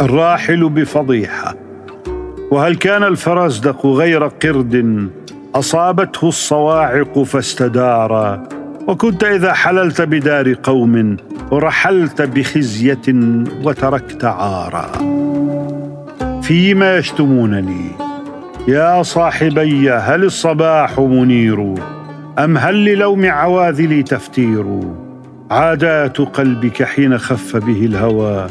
الراحل بفضيحة. وهل كان الفرزدق غير قرد؟ أصابته الصواعق فاستدار. وكنت إذا حللت بدار قوم ورحلت بخزية وتركت عارا. فيما يشتمونني يا صاحبي هل الصباح منير؟ أم هل للوم عواذلي تفتير؟ عادات قلبك حين خف به الهوى.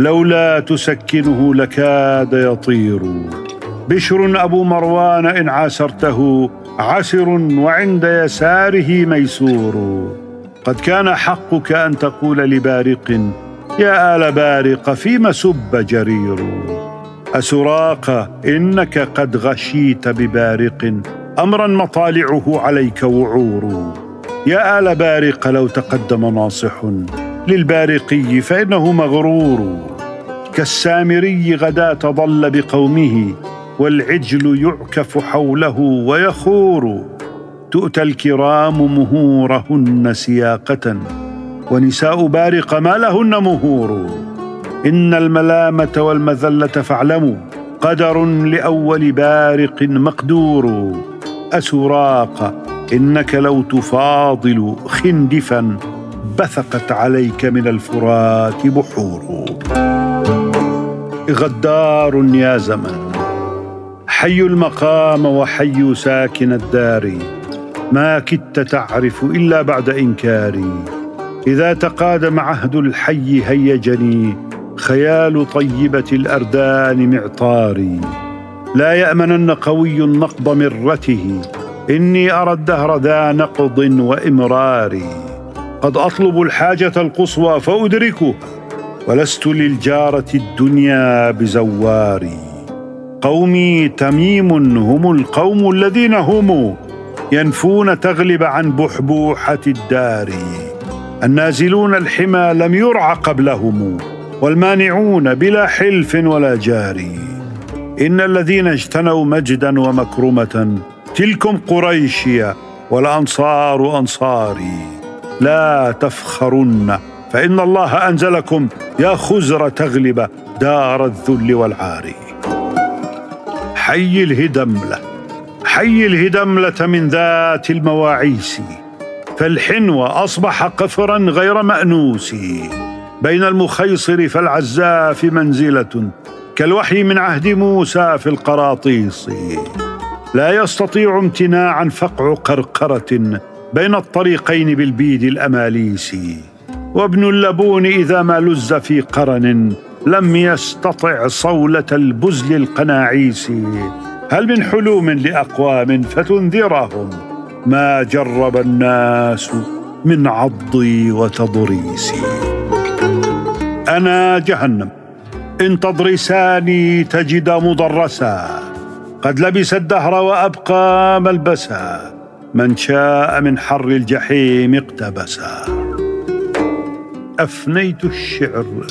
لولا تسكنه لكاد يطير. بشر أبو مروان إن عاسرته عسر وعند يساره ميسور. قد كان حقك أن تقول لبارق يا آل بارق فيم سب جرير؟ أسراق إنك قد غشيت ببارق أمرا مطالعه عليك وعور. يا آل بارق لو تقدم ناصح. للبارقي فإنه مغرور. كالسامري غداة ضل بقومه والعجل يعكف حوله ويخور. تؤتى الكرام مهورهن سياقة ونساء بارق ما لهن مهور. إن الملامة والمذلة فاعلموا قدر لأول بارق مقدور. أسراق إنك لو تفاضل خندفا بثقت عليك من الفرات بحور غدار يا زمن حي المقام وحي ساكن الدار. ما كدت تعرف إلا بعد إنكاري. إذا تقادم عهد الحي هيجني خيال طيبة الأردان معطاري. لا يأمنن قوي نقض مرته. إني أرى الدهر ذا نقض وامرار قد أطلب الحاجة القصوى فادركها ولست للجارة الدنيا بزواري. قومي تميم هم القوم الذين هم ينفون تغلب عن بحبوحة الدار. النازلون الحمى لم يرع قبلهم والمانعون بلا حلف ولا جاري إن الذين اجتنوا مجدا ومكرمة تلكم قريشيا والأنصار أنصاري. لا تفخرن فإن الله أنزلكم يا خزر تغلب دار الذل والعار. حي الهدملة حي الهدملة من ذات المواعيس فالحنو أصبح قفرا غير مأنوس. بين المخيصر فالعزاف منزلة كالوحي من عهد موسى في القراطيس. لا يستطيع امتناعا فقع قرقرة بين الطريقين بالبيد الأماليس. وابن اللبون إذا ما لز في قرن لم يستطع صولة البزل القناعيس. هل من حلوم لأقوام فتنذرهم؟ ما جرب الناس من عضي وتضريسي أنا جهنم. إن تضرساني تجد مضرسا. قد لبس الدهر وأبقى ملبسا. من شاء من حر الجحيم اقتبسا أفنيت الشعر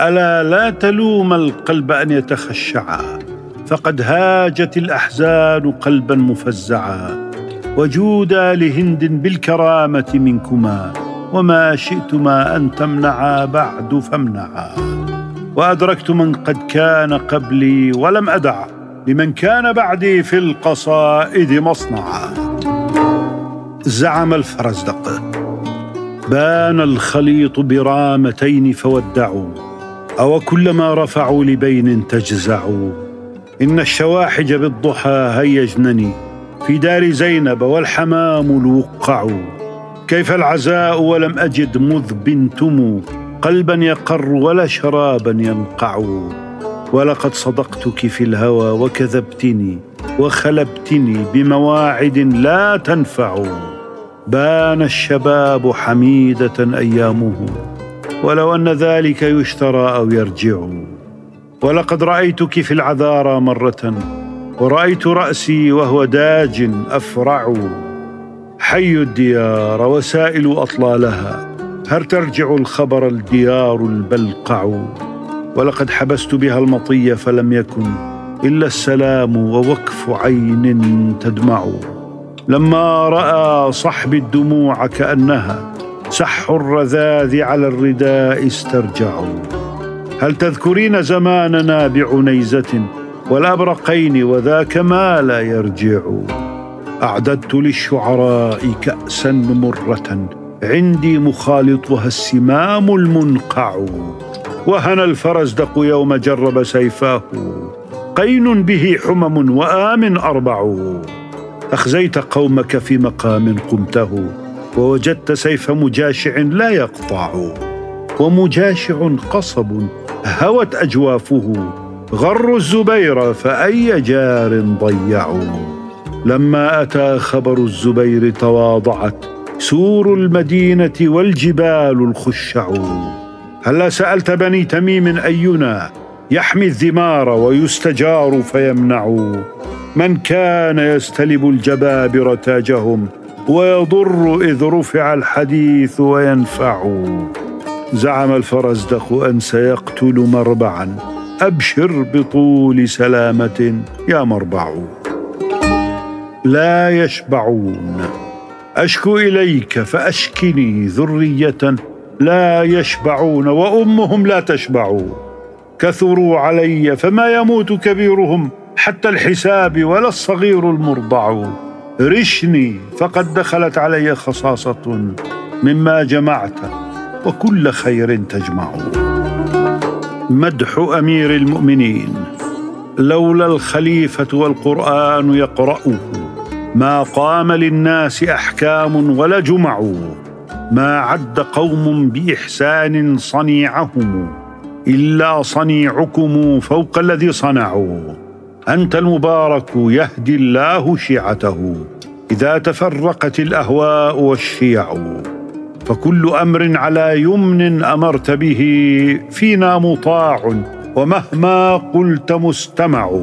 ألا لا تلوم القلب أن يتخشعا فقد هاجت الأحزان قلبا مفزعا. وجودا لهند بالكرامة منكما وما شئتما أن تمنعا بعد فامنعا. وأدركت من قد كان قبلي ولم أدع لمن كان بعدي في القصائد مصنعا. زعم الفرزدق. بان الخليط برامتين فودعوا أو كلما رفعوا لبين تجزعوا. إن الشواحج بالضحى هيجنني في دار زينب والحمام الوقع كيف العزاء ولم أجد مذ بنتم قلبا يقر ولا شرابا ينقع. ولقد صدقتك في الهوى وكذبتني وخلبتني بمواعد لا تنفع. بان الشباب حميدة أيامه ولو أن ذلك يشترى أو يرجع. ولقد رأيتك في العذارى مرة ورأيت رأسي وهو داج أفرع. حي الديار وسائل أطلالها هل ترجع الخبر الديار البلقع؟ ولقد حبست بها المطية فلم يكن إلا السلام ووقف عين تدمع. لما رأى صحب الدموع كأنها سح الرذاذ على الرداء استرجعوا. هل تذكرين زماننا بعنيزة والأبرقين وذاك ما لا يرجع؟ أعددت للشعراء كأسا مرة عندي مخالطها السمام المنقع. وهنا الفرزدق يوم جرب سيفاه. قين به حمم وآم أربع. أخزيت قومك في مقام قمته ووجدت سيف مجاشع لا يقطع. ومجاشع قصب هوت أجوافه غروا الزبير فأي جار ضيعوا. لما أتى خبر الزبير تواضعت سور المدينة والجبال الخشع. هلا سألت بني تميم أينا؟ يحمي الذمار ويستجار فيمنع. من كان يستلب الجبابرة تاجهم ويضر إذ رفع الحديث وينفع. زعم الفرزدق أن سيقتل مربعا. أبشر بطول سلامة يا مربع. لا يشبعون. أشكو إليك فأشكني ذرية لا يشبعون وأمهم لا تشبع. كثروا علي فما يموت كبيرهم حتى الحساب ولا الصغير المرضع رشني فقد دخلت علي خصاصة مما جمعت وكل خير تجمع. مدح أمير المؤمنين لولا الخليفة والقرآن يقرأه. ما قام للناس أحكام ولا جمع. ما عد قوم بإحسان صنيعهم. إلا صنيعكم فوق الذي صنعوا. أنت المبارك يهدي الله شيعته. إذا تفرقت الأهواء والشيع. فكل أمر على يمن أمرت به. فينا مطاع ومهما قلت مستمع.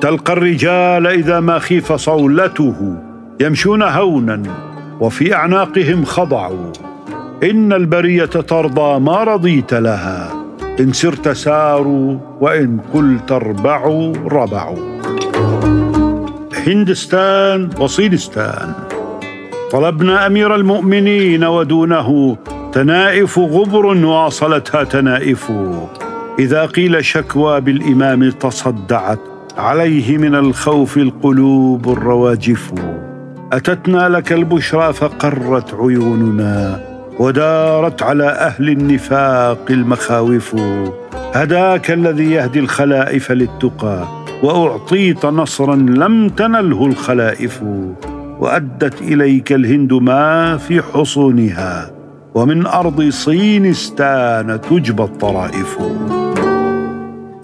تلقى الرجال إذا ما خيف صولته. يمشون هونا وفي أعناقهم خضع. إن البرية ترضى ما رضيت لها. إن سرت ساروا وإن قلت اربعوا ربعوا. هندستان وصينستان. طلبنا أمير المؤمنين ودونه. تنائف غبر واصلتها تنائف. إذا قيل شكوى بالإمام تصدعت عليه من الخوف القلوب الرواجف. أتتنا لك البشرى فقرت عيوننا. ودارت على أهل النفاق المخاوف. هداك الذي يهدي الخلائف للتقى وأعطيت نصرا لم تنله الخلائف. وأدت إليك الهند ما في حصونها ومن أرض صينستان تجبى الطرائف.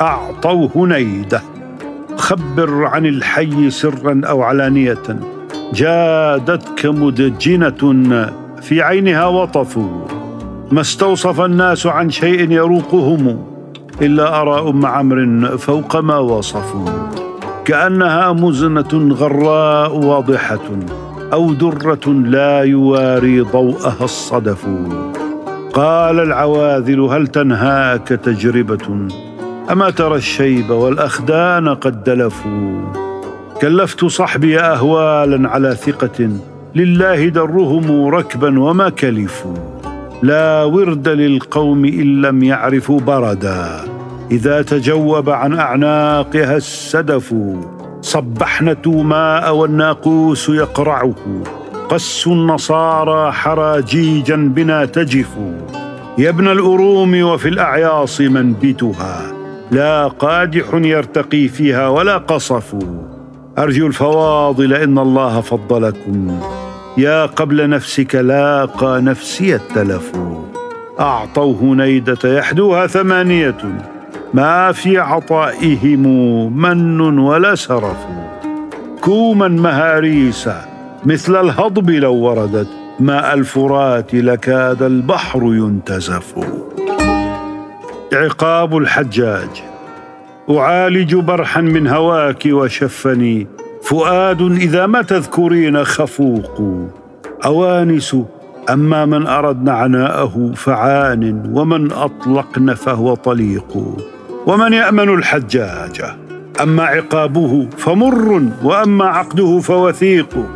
أعطوا هنيدة خبر عن الحي سرا أو علانية. جادتك مدجنة في عينها وطف ما استوصف الناس عن شيء يروقهم إلا ارى أم عمرو فوق ما وصفوا. كأنها مزنة غراء واضحة أو درة لا يواري ضوءها الصدف. قال العواذل هل تنهاك تجربة؟ أما ترى الشيب والأخدان قد دلفوا. كلفت صحبي اهوالا على ثقة لله درهم ركبا وما كلفوا. لا ورد للقوم إن لم يعرفوا بردا. إذا تجوب عن أعناقها السدف صبحنا توماء والناقوس يقرعه. قس النصارى حراجيجا بنا تجف يا ابن الأروم وفي الأعياص منبتها. لا قادح يرتقي فيها ولا قصف أرجو الفواضل إن الله فضلكم. يا قبل نفسك لاقى نفسي التلف أعطوا هنيدة يحدوها ثمانية. ما في عطائهم من ولا سرف. كوما مهاريسا مثل الهضب لو وردت. ماء الفرات لكاد البحر ينتزف. عقاب الحجاج. أعالج برحا من هواك وشفني. فؤاد إذا ما تذكرين خفوق. أوانس أما من أردن عناءه فعان ومن أطلقن فهو طليق. ومن يأمن الحجاج أما عقابه فمر وأما عقده فوثيق.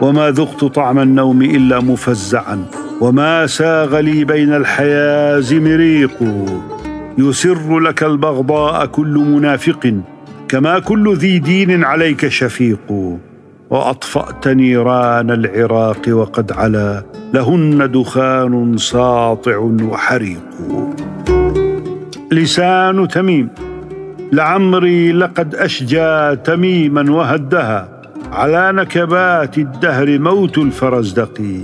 وما ذقت طعم النوم إلا مفزعا وما ساغ لي بين الحياز مريق. يسر لك البغضاء كل منافق. كما كل ذي دين عليك شفيق. واطفات نيران العراق وقد علا. لهن دخان ساطع وحريق. لسان تميم. لعمري لقد أشجى تميما وهدها. على نكبات الدهر موت الفرزدق.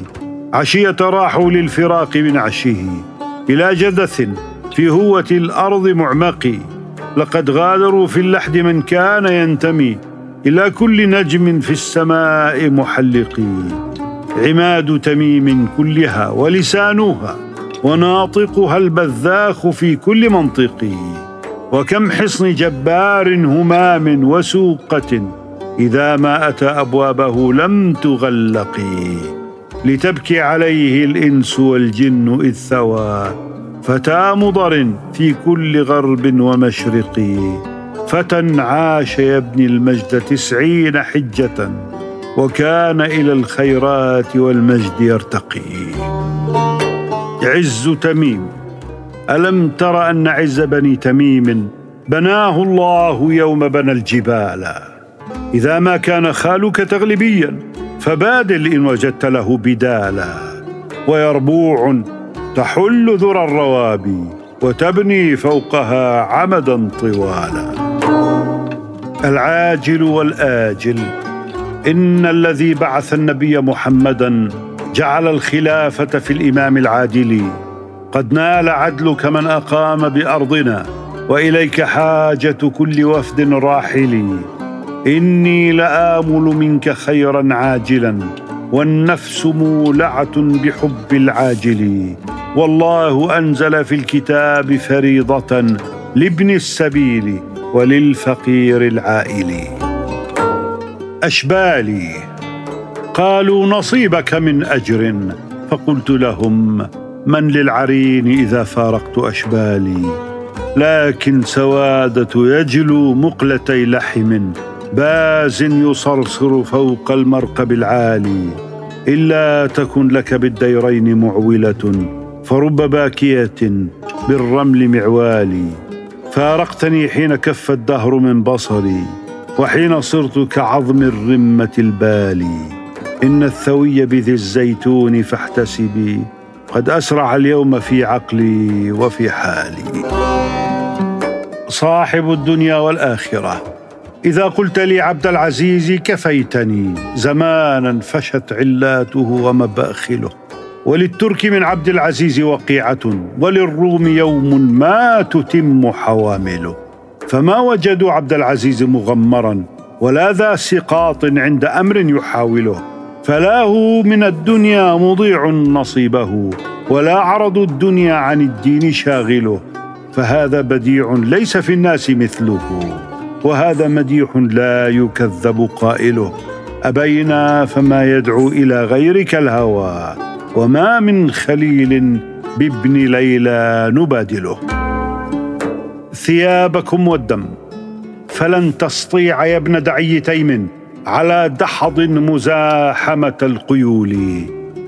عشية راحوا للفراق من عشه إلى جدث في هوة الأرض معمق لقد غادروا في اللحد من كان ينتمي إلى كل نجم في السماء محلق عماد تميم كلها ولسانها وناطقها البذاخ في كل منطق. وكم حصن جبار همام وسوقة إذا ما أتى أبوابه لم تغلق. لتبكي عليه الإنس والجن إذ ثوى فتى مضر في كل غرب ومشرق. فتى عاش يبني المجد تسعين حجة وكان إلى الخيرات والمجد يرتقي. عز تميم ألم تر أن عز بني تميم بناه الله يوم بنى الجبال؟ إذا ما كان خالك تغلبيا فبادل إن وجدت له بدالا. ويربوع تحل ذرى الروابي وتبني فوقها عمدا طوالا. العاجل والآجل إن الذي بعث النبي محمدا جعل الخلافة في الإمام العادل. قد نال عدلك من أقام بأرضنا وإليك حاجة كل وفد راحل. إني لآمل منك خيرا عاجلا والنفس مولعة بحب العاجل. والله أنزل في الكتاب فريضة لابن السبيل وللفقير العائل. أشبالي قالوا نصيبك من أجر فقلت لهم من للعرين إذا فارقت أشبالي؟ لكن سوادة يجلو مقلتي لحم باز يصرصر فوق المرقب العالي إلا تكن لك بالديرين معولة. فرب باكيه بالرمل معوالي. فارقتني حين كف الدهر من بصري وحين صرت كعظم الرمة البالي. إن الثوي بذي الزيتون فاحتسبي قد أسرع اليوم في عقلي وفي حالي. صاحب الدنيا والآخرة إذا قلت لي عبد العزيز كفيتني. زمانا فشت علاته ومباخله. وللترك من عبد العزيز وقيعة وللروم يوم ما تتم حوامله. فما وجدوا عبد العزيز مغمرا ولا ذا سقاط عند أمر يحاوله. فلا هو من الدنيا مضيع نصيبه ولا عرض الدنيا عن الدين شاغله. فهذا بديع ليس في الناس مثله وهذا مديح لا يكذب قائله. أبينا فما يدعو إلى غيرك الهوى. وما من خليل بابن ليلى نبادله. ثيابكم والدم فلن تستطيع يا ابن دعي تيم على دحض مزاحمة القيول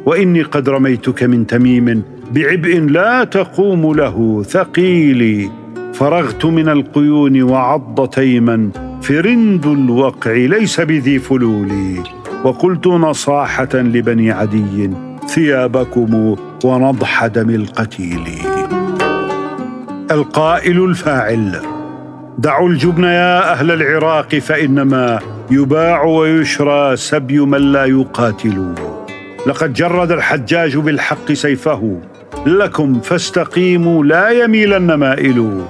وإني قد رميتك من تميم بعبء لا تقوم له ثقيلي فرغت من القيون وعض تيما فرند الوقع ليس بذي فلول. وقلت نصاحة لبني عدي ثيابكم ونضح دم القتيل. القائل الفاعل دعوا الجبن يا أهل العراق فإنما يباع ويشرى سبي من لا يقاتل. لقد جرد الحجاج بالحق سيفه. لكم فاستقيموا لا يميلن مائل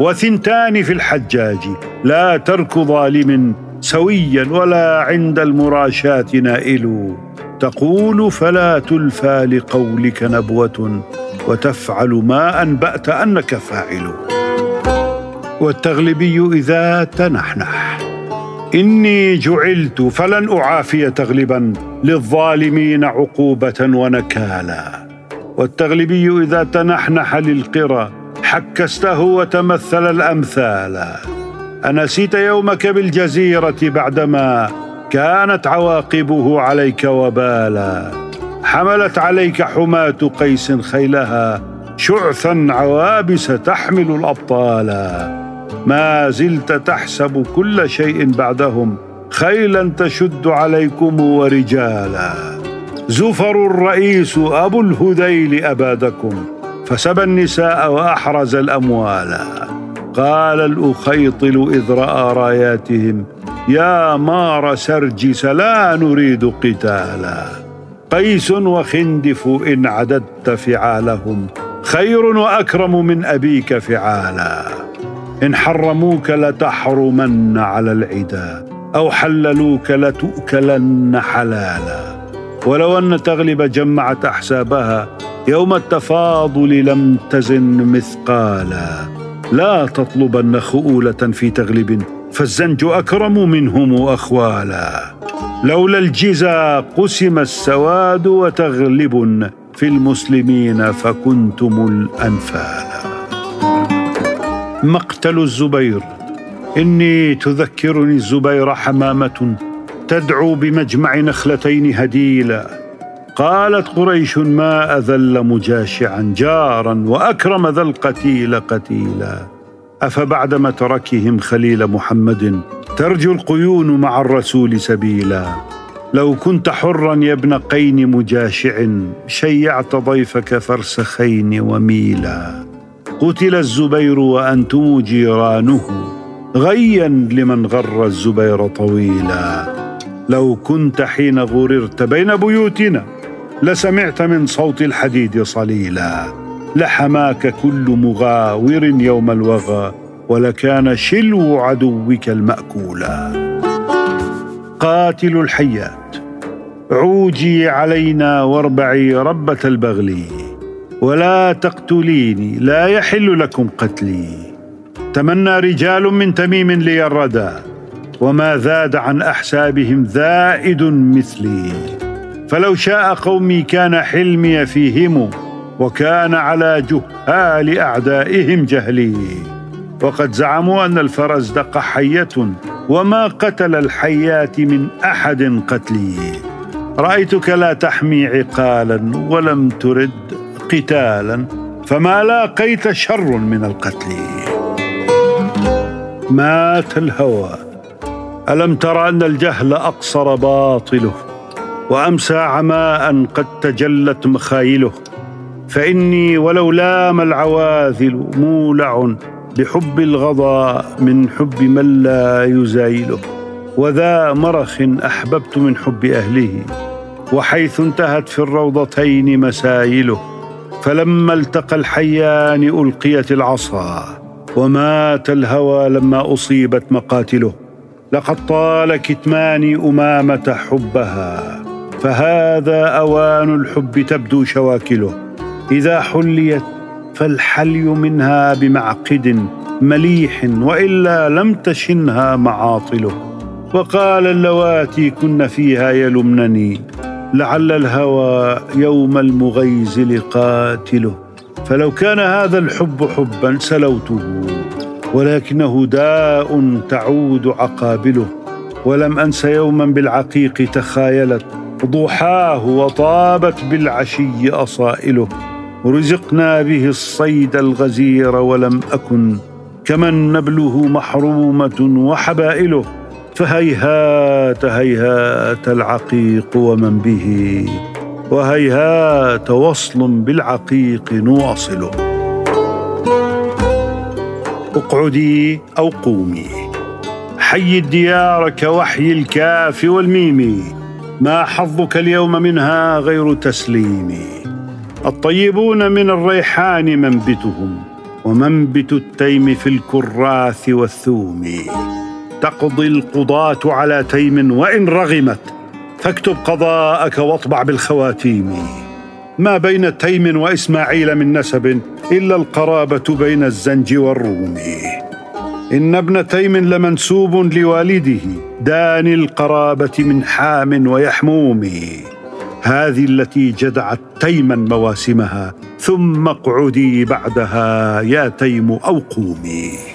وثنتان في الحجاج لا ترك ظالم سويا ولا عند المراشاة نائل. تقول فلا تلفى لقولك نبوة وتفعل ما أنبأت أنك فاعل. والتغلبي إذا تنحنح. إني جعلت فلن أعافي تغلبا للظالمين عقوبة ونكالا. والتغلبي إذا تنحنح للقرى حكسته وتمثل الامثال أنسيت يومك بالجزيرة بعدما كانت عواقبه عليك وبالا. حملت عليك حماة قيس خيلها. شعثا عوابس تحمل الأبطال. ما زلت تحسب كل شيء بعدهم. خيلا تشد عليكم ورجالا. زفر الرئيس أبو الهذيل أبادكم. فسبى النساء وأحرز الأموال. قال الأخيطل إذ رأى راياتهم. يا مار سرجس لا نريد قتالا. قيس وخندف إن عددت فعالهم خير وأكرم من أبيك فعالا. إن حرموك لتحرمن على العدا أو حللوك لتؤكلن حلالا. ولو أن تغلب جمعت أحسابها يوم التفاضل لم تزن مثقالا. لا تطلبن خؤولة في تغلب فالزنج أكرم منهم أخوالا. لولا الجزا قسم السواد وتغلب في المسلمين فكنتم الأنفال. مقتل الزبير. إني تذكرني الزبير حمامة تدعو بمجمع نخلتين هديلا. قالت قريش ما أذل مجاشعا جارا وأكرم ذا القتيل قتيلا. افبعد متركهم خليل محمد ترجو القيون مع الرسول سبيلا. لو كنت حرا يا ابن قين مجاشع شيعت ضيفك فرسخين وميلا. قتل الزبير وأنتم جيرانه غيا لمن غر الزبير طويلا. لو كنت حين غررت بين بيوتنا لسمعت من صوت الحديد صليلا. لحماك كل مغاور يوم الوغى ولكان شلو عدوك المأكولا. قاتل الحيات عوجي علينا واربعي ربة البغل ولا تقتليني لا يحل لكم قتلي. تمنى رجال من تميم لي الردى وما زاد عن أحسابهم زائد مثلي. فلو شاء قومي كان حلمي فيهم وكان على جهال أعدائهم جهلي. وقد زعموا أن الفرزدق حية وما قتل الحيات من أحد قتلي. رأيتك لا تحمي عقالا ولم ترد قتالا فما لاقيت شر من القتل. مات الهوى. ألم تر أن الجهل أقصر باطله؟ وأمسى عماء قد تجلت مخايله. فإني ولو لام العواذل مولع بحب الغضا من حب من لا يزايله وذا مرخ أحببت من حب أهله وحيث انتهت في الروضتين مسايله فلما التقى الحيان ألقيت العصا ومات الهوى لما أصيبت مقاتله لقد طال كتمان أمامة حبها فهذا أوان الحب تبدو شواكله. إذا حليت فالحلي منها بمعقد مليح وإلا لم تشنها معاطله. وقال اللواتي كن فيها يلمنني لعل الهوى يوم المغيزل قاتله فلو كان هذا الحب حبا سلوته ولكنه داء تعود عقابله. ولم أنس يوما بالعقيق تخايلت ضحاه وطابت بالعشي أصائله. رزقنا به الصيد الغزير ولم أكن كمن نبله محرومة وحبائله فهيهات هيهات العقيق ومن به وهيهات وصل بالعقيق نواصله. اقعدي أو قومي حي الديار كوحي الكاف والميم ما حظك اليوم منها غير تسليمي. الطيبون من الريحان منبتهم ومنبت التيم في الكراث والثوم. تقضي القضاة على تيم وإن رغمت فاكتب قضاءك واطبع بالخواتيم. ما بين تيم وإسماعيل من نسب إلا القرابة بين الزنج والروم. إن ابن تيم لمنسوب لوالده داني القرابة من حام ويحموم. هذه التي جدعت تيما مواسمها ثم اقعدي بعدها يا تيم أو قومي.